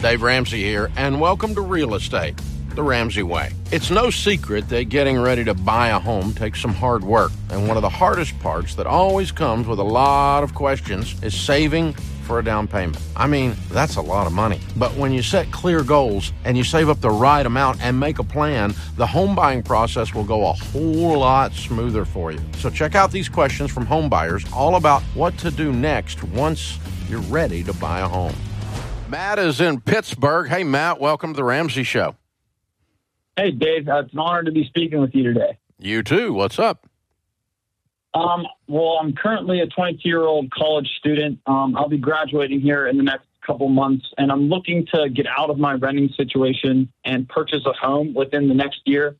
Dave Ramsey here, and welcome to Real Estate the Ramsey Way. It's no secret that getting ready to buy a home takes some hard work, and one of the hardest parts that always comes with a lot of questions is saving for a down payment. I mean, that's a lot of money. But when you set clear goals and you save up the right amount and make a plan, the home buying process will go a whole lot smoother for you. So check out these questions from home buyers all about what to do next once you're ready to buy a home. Matt is in Pittsburgh. Hey, Matt, welcome to the Ramsey Show. Hey, Dave. Uh, it's an honor to be speaking with you today. You too. What's up? Um, well, I'm currently a 22 year old college student. Um, I'll be graduating here in the next couple months, and I'm looking to get out of my renting situation and purchase a home within the next year.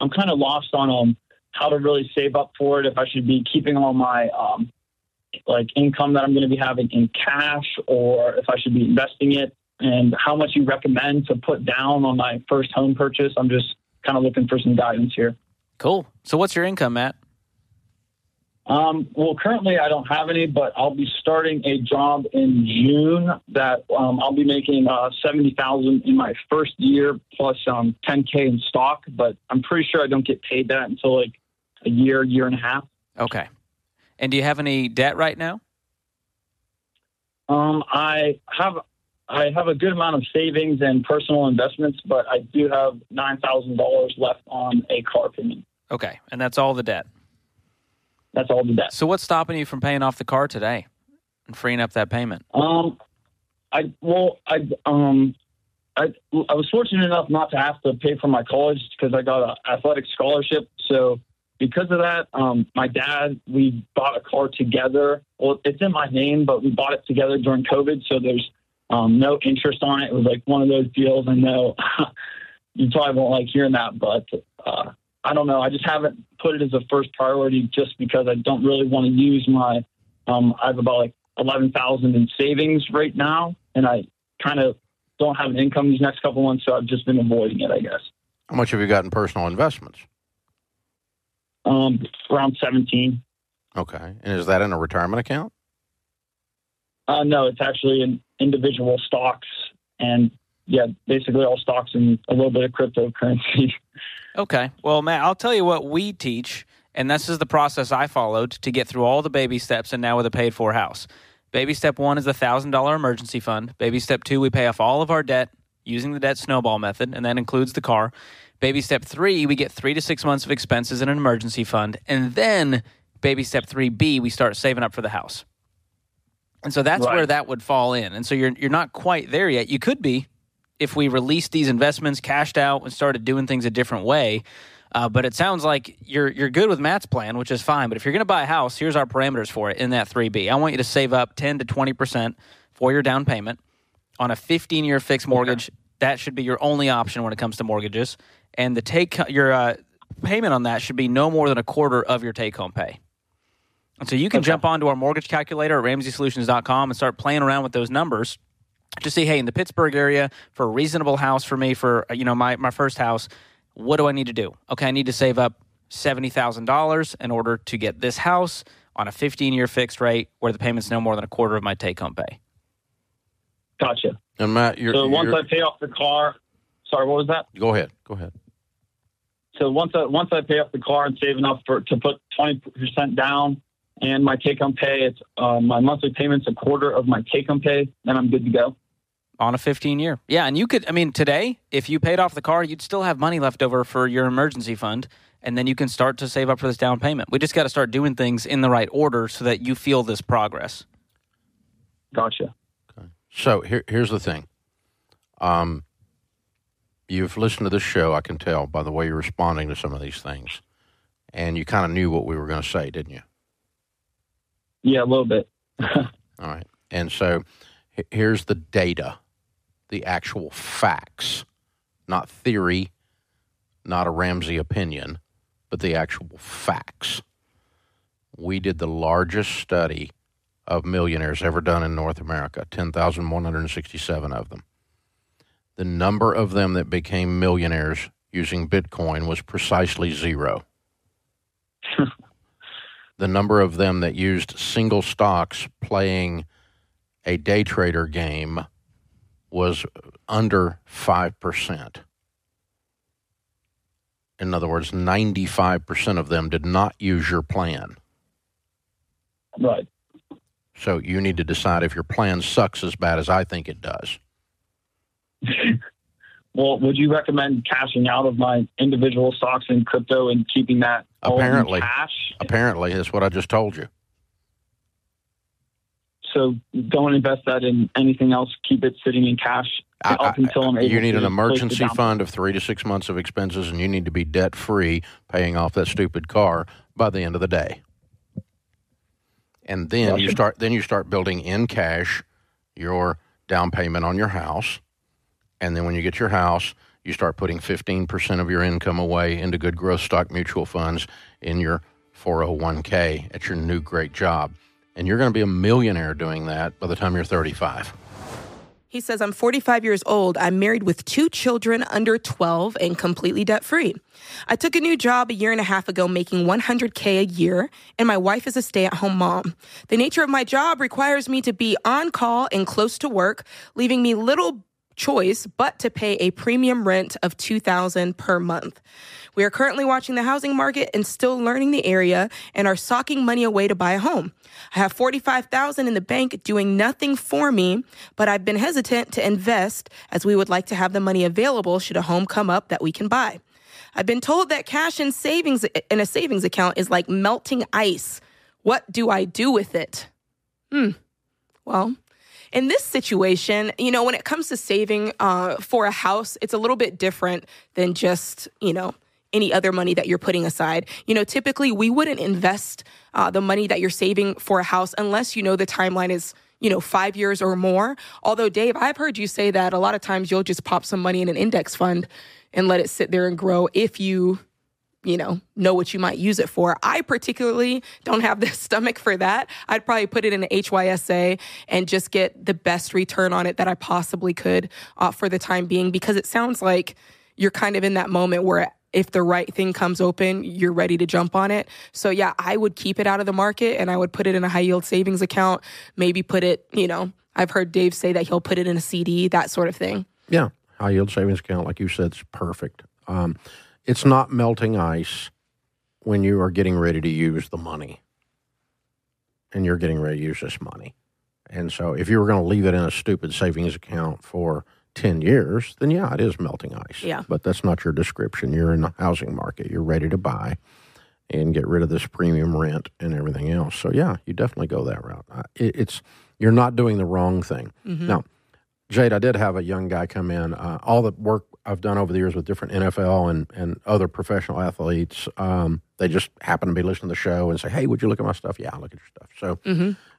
I'm kind of lost on um, how to really save up for it. If I should be keeping all my um, like income that I'm going to be having in cash, or if I should be investing it and how much you recommend to put down on my first home purchase. I'm just kind of looking for some guidance here. Cool. So, what's your income, Matt? Um, well, currently I don't have any, but I'll be starting a job in June that um, I'll be making uh, seventy thousand in my first year plus um, ten k in stock. But I'm pretty sure I don't get paid that until like a year, year and a half. Okay. And do you have any debt right now? Um, I have I have a good amount of savings and personal investments, but I do have nine thousand dollars left on a car payment. Okay, and that's all the debt. That's all the debt. So, what's stopping you from paying off the car today and freeing up that payment? Um, I well, I um, I I was fortunate enough not to have to pay for my college because I got an athletic scholarship. So because of that, um, my dad, we bought a car together. Well, it's in my name, but we bought it together during COVID. So there's um, no interest on it. It was like one of those deals. I know you probably won't like hearing that, but uh, I don't know. I just haven't put it as a first priority just because I don't really want to use my. Um, I have about like eleven thousand in savings right now, and I kind of don't have an income these next couple months, so I've just been avoiding it. I guess. How much have you got in personal investments? Um, around seventeen. Okay, and is that in a retirement account? Uh, no, it's actually in individual stocks and yeah, basically all stocks and a little bit of cryptocurrency. Okay. Well, Matt, I'll tell you what we teach, and this is the process I followed to get through all the baby steps and now with a paid for house. Baby step one is the $1,000 emergency fund. Baby step two, we pay off all of our debt using the debt snowball method, and that includes the car. Baby step three, we get three to six months of expenses in an emergency fund. And then baby step 3B, we start saving up for the house. And so that's right. where that would fall in. And so you're you're not quite there yet. You could be if we released these investments, cashed out, and started doing things a different way. Uh, but it sounds like you're you're good with Matt's plan, which is fine. But if you're going to buy a house, here's our parameters for it in that 3B. I want you to save up 10 to 20 percent for your down payment on a 15 year fixed mortgage. Okay. That should be your only option when it comes to mortgages, and the take your uh, payment on that should be no more than a quarter of your take home pay. And so you can okay. jump onto our mortgage calculator at ramseysolutions.com and start playing around with those numbers to see, hey, in the Pittsburgh area, for a reasonable house for me, for you know my, my first house, what do I need to do? Okay, I need to save up $70,000 in order to get this house on a 15 year fixed rate where the payment's no more than a quarter of my take home pay. Gotcha. And Matt, you're, so once you're, I pay off the car, sorry, what was that? Go ahead. Go ahead. So once I once I pay off the car and save enough for to put 20% down, and my take home pay, it's uh, my monthly payment's a quarter of my take home pay, then I'm good to go. On a 15 year. Yeah. And you could, I mean, today, if you paid off the car, you'd still have money left over for your emergency fund. And then you can start to save up for this down payment. We just got to start doing things in the right order so that you feel this progress. Gotcha. So here, here's the thing. Um, you've listened to this show, I can tell by the way you're responding to some of these things. And you kind of knew what we were going to say, didn't you? Yeah, a little bit. All right. And so here's the data, the actual facts, not theory, not a Ramsey opinion, but the actual facts. We did the largest study of millionaires ever done in North America 10,167 of them. The number of them that became millionaires using Bitcoin was precisely zero. the number of them that used single stocks playing a day trader game was under 5%. In other words, 95% of them did not use your plan. Right. So you need to decide if your plan sucks as bad as I think it does. well, would you recommend cashing out of my individual stocks and crypto and keeping that all in Apparently. cash? Apparently, that's what I just told you. So don't invest that in anything else. Keep it sitting in cash I- up until I'm able you need an emergency fund of three to six months of expenses, and you need to be debt free, paying off that stupid car by the end of the day. And then you start. Then you start building in cash your down payment on your house, and then when you get your house, you start putting fifteen percent of your income away into good growth stock mutual funds in your four hundred one k at your new great job, and you're going to be a millionaire doing that by the time you're thirty five. He says, I'm 45 years old. I'm married with two children under 12 and completely debt free. I took a new job a year and a half ago making 100K a year, and my wife is a stay at home mom. The nature of my job requires me to be on call and close to work, leaving me little choice but to pay a premium rent of 2000 per month. We are currently watching the housing market and still learning the area and are socking money away to buy a home. I have 45,000 in the bank doing nothing for me, but I've been hesitant to invest as we would like to have the money available should a home come up that we can buy. I've been told that cash in savings in a savings account is like melting ice. What do I do with it? Hmm. Well, in this situation, you know, when it comes to saving uh, for a house, it's a little bit different than just, you know, any other money that you're putting aside. You know, typically we wouldn't invest uh, the money that you're saving for a house unless you know the timeline is, you know, five years or more. Although, Dave, I've heard you say that a lot of times you'll just pop some money in an index fund and let it sit there and grow if you you know, know what you might use it for. I particularly don't have the stomach for that. I'd probably put it in an HYSA and just get the best return on it that I possibly could uh, for the time being because it sounds like you're kind of in that moment where if the right thing comes open, you're ready to jump on it. So yeah, I would keep it out of the market and I would put it in a high yield savings account, maybe put it, you know, I've heard Dave say that he'll put it in a CD, that sort of thing. Yeah, high yield savings account, like you said, is perfect. Um, it's not melting ice when you are getting ready to use the money, and you're getting ready to use this money. And so, if you were going to leave it in a stupid savings account for ten years, then yeah, it is melting ice. Yeah. but that's not your description. You're in the housing market. You're ready to buy and get rid of this premium rent and everything else. So yeah, you definitely go that route. It, it's you're not doing the wrong thing. Now, Jade, I did have a young guy come in. Uh, all the work I've done over the years with different NFL and, and other professional athletes, um, they just happen to be listening to the show and say, "Hey, would you look at my stuff?" Yeah, I look at your stuff. So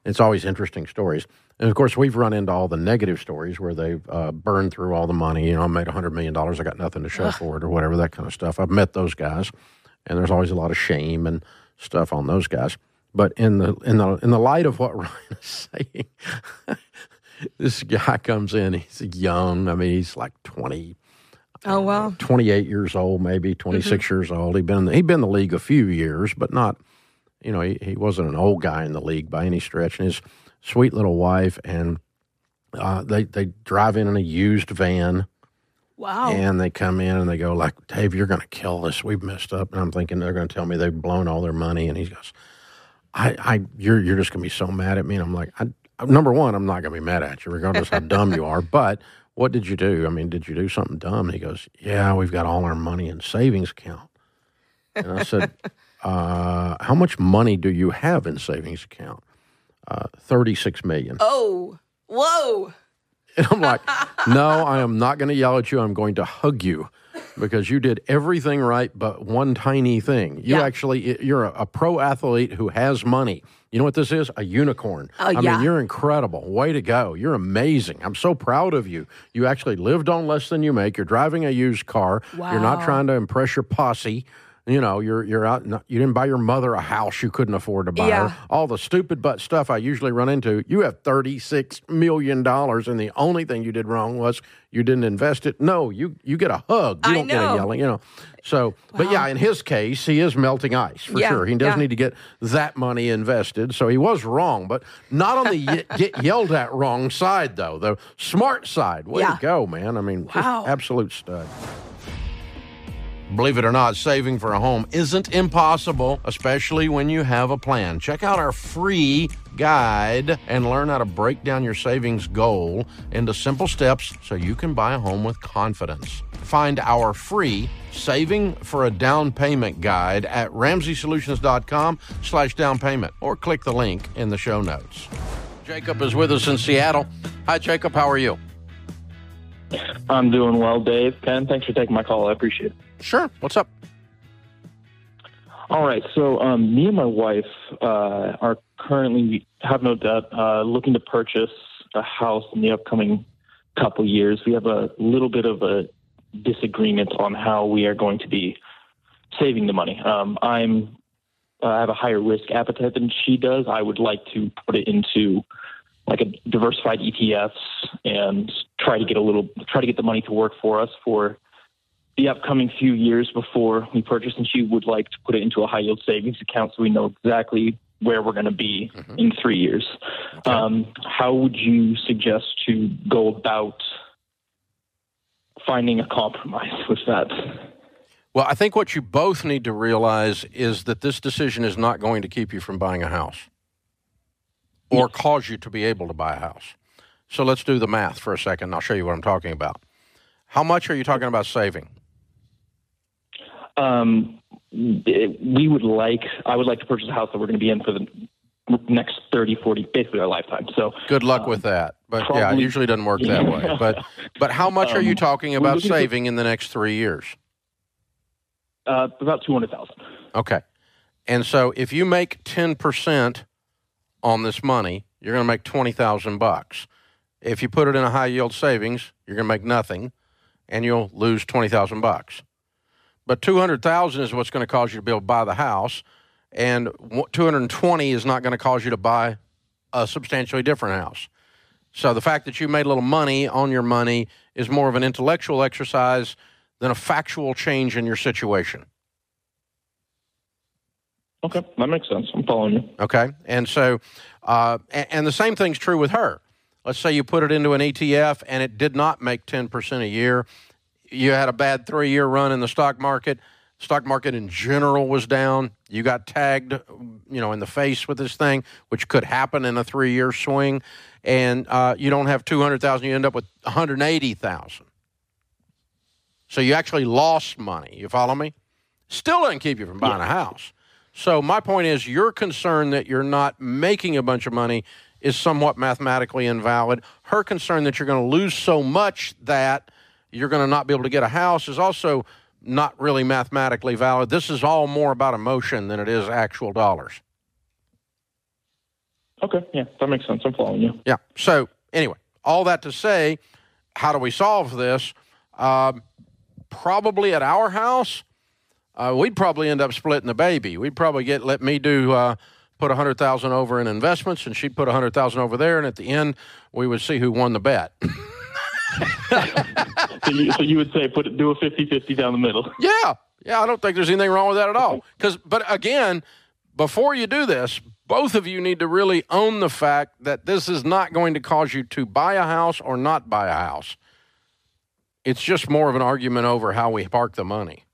it's always interesting stories. And of course, we've run into all the negative stories where they've uh, burned through all the money. You know, I made hundred million dollars, I got nothing to show for it, or whatever that kind of stuff. I've met those guys, and there's always a lot of shame and stuff on those guys. But in the in the in the light of what Ryan is saying, this guy comes in. He's young. I mean, he's like twenty. Oh, wow. 28 years old, maybe 26 years old. He'd been in the, he'd been in the league a few years, but not, you know, he, he wasn't an old guy in the league by any stretch. And his sweet little wife and uh, they they drive in in a used van Wow. and they come in and they go like, Dave, you're going to kill us. We've messed up. And I'm thinking they're going to tell me they've blown all their money. And he goes, I, I, you're, you're just going to be so mad at me. And I'm like, I, number one, I'm not going to be mad at you, regardless how dumb you are. But what did you do? I mean, did you do something dumb? And he goes, Yeah, we've got all our money in savings account. And I said, uh, How much money do you have in savings account? Uh, 36 million. oh, whoa. And I'm like, no, I am not going to yell at you. I'm going to hug you because you did everything right, but one tiny thing. You Yeah. actually, you're a, a pro athlete who has money. You know what this is? A unicorn. Oh, I yeah. mean, you're incredible. Way to go. You're amazing. I'm so proud of you. You actually lived on less than you make. You're driving a used car. You're not trying to impress your posse. You know, you're you're out. You didn't buy your mother a house you couldn't afford to buy Yeah. her. All the stupid butt stuff I usually run into. You have thirty six million dollars, and the only thing you did wrong was you didn't invest it. No, you you get a hug. You I don't get a know. yelling. You know. So, but yeah, in his case, he is melting ice for Yeah, sure. He does yeah. need to get that money invested. So he was wrong, but not on the ye- get yelled at wrong side though. The smart side. Way to go, man. I mean, Wow. absolute stud. Believe it or not, saving for a home isn't impossible, especially when you have a plan. Check out our free guide and learn how to break down your savings goal into simple steps so you can buy a home with confidence. Find our free saving for a down payment guide at ramseysolutions.com slash down payment or click the link in the show notes. Jacob is with us in Seattle. Hi, Jacob. How are you? I'm doing well, Dave. Ken, thanks for taking my call. I appreciate it. Sure. What's up? All right, so um, me and my wife uh, are currently have no debt, uh, looking to purchase a house in the upcoming couple years. We have a little bit of a disagreement on how we are going to be saving the money. Um, I'm uh, I have a higher risk appetite than she does. I would like to put it into like a diversified ETFs and try to get a little try to get the money to work for us for the upcoming few years before we purchase, and she would like to put it into a high yield savings account so we know exactly where we're going to be in three years. Um, how would you suggest to go about finding a compromise with that? Well, I think what you both need to realize is that this decision is not going to keep you from buying a house or cause you to be able to buy a house. So let's do the math for a second. and I'll show you what I'm talking about. How much are you talking about saving? Um, we would like, I would like to purchase a house that we're going to be in for the next 30, 40, basically our lifetime. So Good luck Um, with that. But yeah, it usually doesn't work that way. But but how much are you Um, talking about saving in the next 3 years? uh, about 200,000. Okay. And so if you make 10% on this money, you're going to make 20,000 bucks. If you put it in a high yield savings, you're going to make nothing and you'll lose 20,000 bucks. But 200,000 is what's going to cause you to be able to buy the house and 220 is not going to cause you to buy a substantially different house. So the fact that you made a little money on your money is more of an intellectual exercise than a factual change in your situation. Okay, that makes sense. I'm following you. Okay. And so, uh, and, and the same thing's true with her. Let's say you put it into an ETF and it did not make 10% a year. You had a bad three year run in the stock market. Stock market in general was down. You got tagged, you know, in the face with this thing, which could happen in a three year swing. And uh, you don't have 200,000, you end up with 180,000. So you actually lost money. You follow me? Still doesn't keep you from buying a house. So my point is, your concern that you're not making a bunch of money is somewhat mathematically invalid. Her concern that you're going to lose so much that you're going to not be able to get a house is also not really mathematically valid. This is all more about emotion than it is actual dollars. Okay, yeah, that makes sense. I'm following you. Yeah. So anyway, all that to say, how do we solve this? Um, probably at our house, uh, we'd probably end up splitting the baby. We'd probably get let me do uh, put a hundred thousand over in investments, and she'd put a hundred thousand over there, and at the end, we would see who won the bet. so, you, so you would say put it, do a 50-50 down the middle. Yeah, yeah, I don't think there's anything wrong with that at all. Because, but again, before you do this, both of you need to really own the fact that this is not going to cause you to buy a house or not buy a house. It's just more of an argument over how we park the money.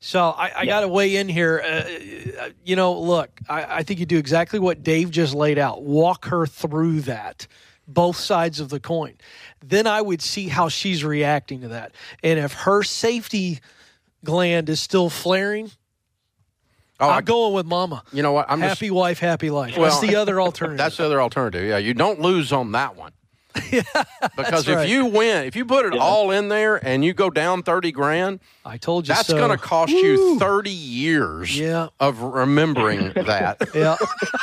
So I, I got to weigh in here. Uh, you know, look, I, I think you do exactly what Dave just laid out. Walk her through that, both sides of the coin. Then I would see how she's reacting to that, and if her safety gland is still flaring, Oh, I, I'm going with Mama. you know what? I'm just happy wife, happy life. Well, that's the other alternative. That's the other alternative. Yeah, you don't lose on that one. because if right. you win, if you put it all in there and you go down 30 grand, I told you that's so. going to cost you 30 years Yeah. of remembering that. Yeah,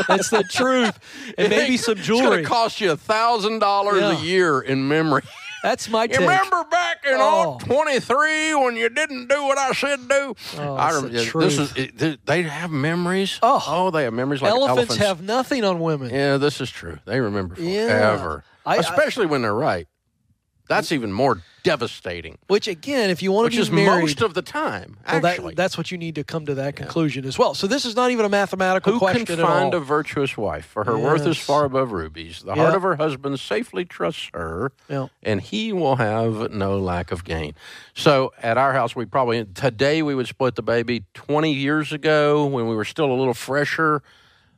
that's the truth. And maybe some jewelry. It's going to cost you a thousand dollars a year in memory. That's my You take. remember back in Oh. 23 when you didn't do what I said do? Oh, I it's rem- the this truth. is it, they have memories. Oh. oh, they have memories like elephants, elephants, have nothing on women. Yeah, this is true. They remember forever, I- I- especially when they're right. That's even more devastating. Which again, if you want Which to be is married, most of the time. well, that- Actually, that's what you need to come to that conclusion as well. So this is not even a mathematical who question can find a virtuous wife? For her worth is far above rubies. The Yeah. heart of her husband safely trusts her. Yeah. and he will have no lack of gain. So at our house, we probably today we would split the baby. Twenty years ago, when we were still a little fresher,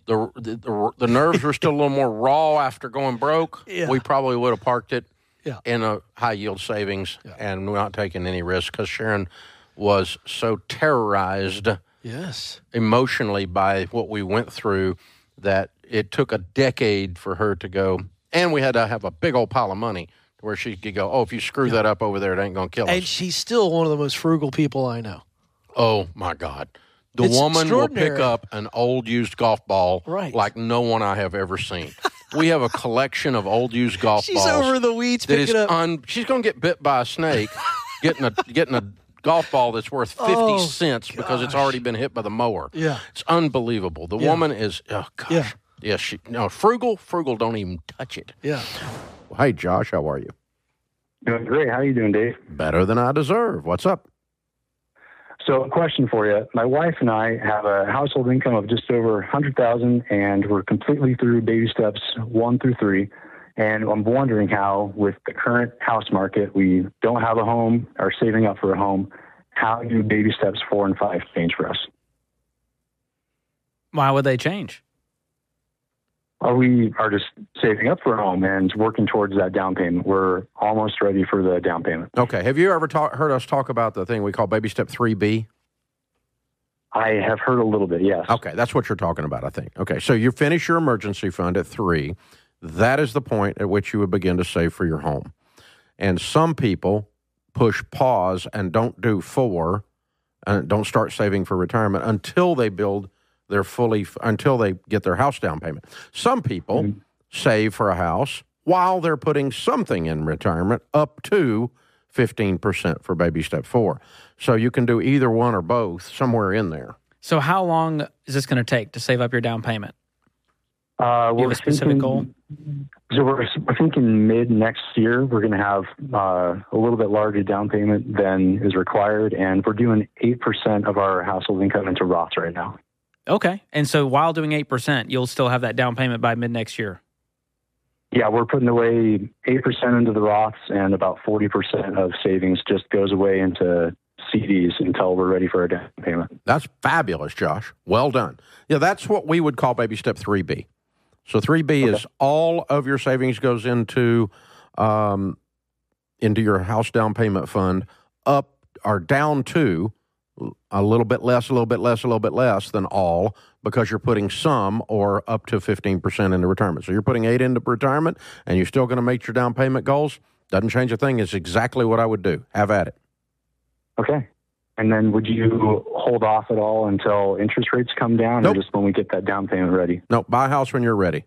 the the, the, the nerves were still a little more raw after going broke. Yeah. We probably would have parked it Yeah. in a high yield savings and not taking any risk because Sharon was so terrorized Yes. emotionally by what we went through that it took a decade for her to go. And we had to have a big old pile of money where she could go, oh, if you screw that up over there, it ain't going to kill us. And she's still one of the most frugal people I know. oh, my God. The It's woman will pick up an old used golf ball Right. like no one I have ever seen. we have a collection of old used golf She's balls. over the weeds that is picking up. un, she's going to get bit by a snake getting a getting a golf ball that's worth 50 Oh, cents because it's already been hit by the mower. Yeah. It's unbelievable. The Yeah. woman is oh gosh. Yeah. Yeah, she no frugal, frugal don't even touch it. yeah. Well, hey Josh, how are you? Doing great. How are you doing, Dave? Better than I deserve. What's up? So, a question for you. My wife and I have a household income of just over 100000 and we're completely through baby steps one through three. And I'm wondering how, with the current house market, we don't have a home, are saving up for a home. How do baby steps four and five change for us? Why would they change? Or we are just saving up for a home and working towards that down payment. We're almost ready for the down payment. Okay. Have you ever ta- heard us talk about the thing we call baby step 3B? I have heard a little bit, yes. Okay, that's what you're talking about, I think. Okay, so you finish your emergency fund at three. That is the point at which you would begin to save for your home. And some people push pause and don't do four and don't start saving for retirement until they build their fully, until they get their house down payment. Some people save for a house while they're putting something in retirement up to 15% for baby step four. So you can do either one or both somewhere in there. So how long is this going to take to save up your down payment? Uh, Do you have a specific goal? So we're, we're thinking mid next year we're going to have uh, a little bit larger down payment than is required, and we're doing eight percent of our household income into Roths right now. Okay. And so while doing 8%, you'll still have that down payment by mid next year. Yeah, we're putting away eight percent into the Roths, and about forty percent of savings just goes away into CDs until we're ready for a down payment. That's fabulous, Josh. Well done. Yeah, that's what we would call baby step 3B. So 3B is all of your savings goes into um, into your house down payment fund up or down to a little bit less, a little bit less, a little bit less than all because you're putting some or up to 15% into retirement. So you're putting 8 into retirement and you're still going to make your down payment goals. Doesn't change a thing. It's exactly what I would do. Have at it. Okay. And then would you hold off at all until interest rates come down, Nope. or just when we get that down payment ready? No, buy a house when you're ready.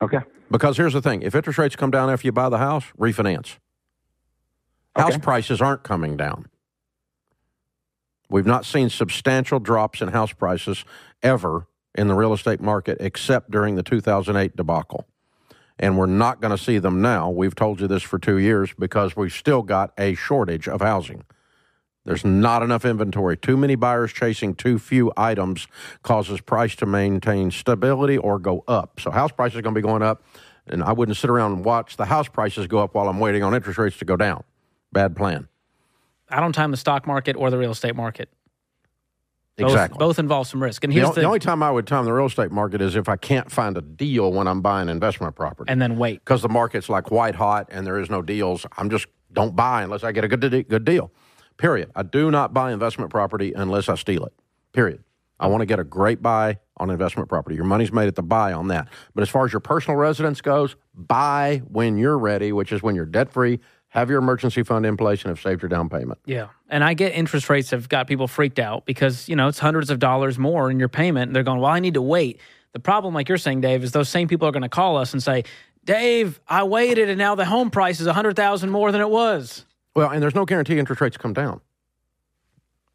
Okay. Because here's the thing if interest rates come down after you buy the house, refinance. House Okay. prices aren't coming down. We've not seen substantial drops in house prices ever in the real estate market except during the 2008 debacle. And we're not going to see them now. We've told you this for two years because we've still got a shortage of housing. There's not enough inventory. Too many buyers chasing too few items causes price to maintain stability or go up. So house prices are going to be going up, and I wouldn't sit around and watch the house prices go up while I'm waiting on interest rates to go down. Bad plan. I don't time the stock market or the real estate market. Both, Exactly. Both involve some risk. And The, here's o- the, the only time I would time the real estate market is if I can't find a deal when I'm buying investment property. and then wait. because the market's like white hot and there is no deals. I'm just don't buy unless I get a good good deal. Period. I do not buy investment property unless I steal it. Period. I want to get a great buy on investment property. Your money's made at the buy on that. But as far as your personal residence goes, buy when you're ready, which is when you're debt free, have your emergency fund in place, and have saved your down payment. Yeah. And I get interest rates have got people freaked out because, you know, it's hundreds of dollars more in your payment. And they're going, well, I need to wait. The problem, like you're saying, Dave, is those same people are going to call us and say, Dave, I waited and now the home price is 100000 more than it was. Well, and there's no guarantee interest rates come down.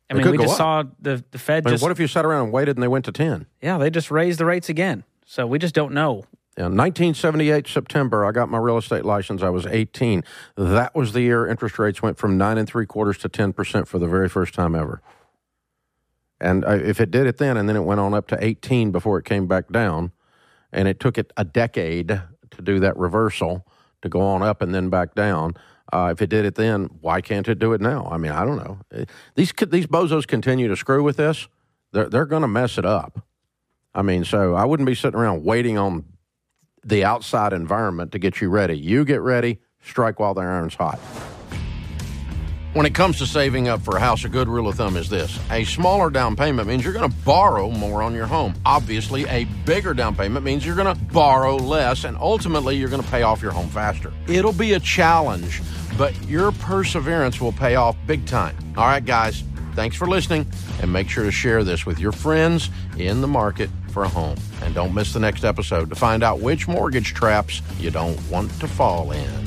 I mean, we just up. saw the, the Fed I mean, just. what if you sat around and waited and they went to 10? yeah, they just raised the rates again. So we just don't know. In 1978 September, I got my real estate license. I was 18. That was the year interest rates went from nine and three quarters to 10 percent for the very first time ever. And I, if it did it then, and then it went on up to 18 before it came back down, and it took it a decade to do that reversal to go on up and then back down. Uh, if it did it then, why can't it do it now? I mean, I don't know. These these bozos continue to screw with this. They're they're going to mess it up. I mean, so I wouldn't be sitting around waiting on the outside environment to get you ready. You get ready, strike while the iron's hot. When it comes to saving up for a house, a good rule of thumb is this a smaller down payment means you're going to borrow more on your home. Obviously, a bigger down payment means you're going to borrow less, and ultimately, you're going to pay off your home faster. It'll be a challenge, but your perseverance will pay off big time. All right, guys, thanks for listening, and make sure to share this with your friends in the market for a home. And don't miss the next episode to find out which mortgage traps you don't want to fall in.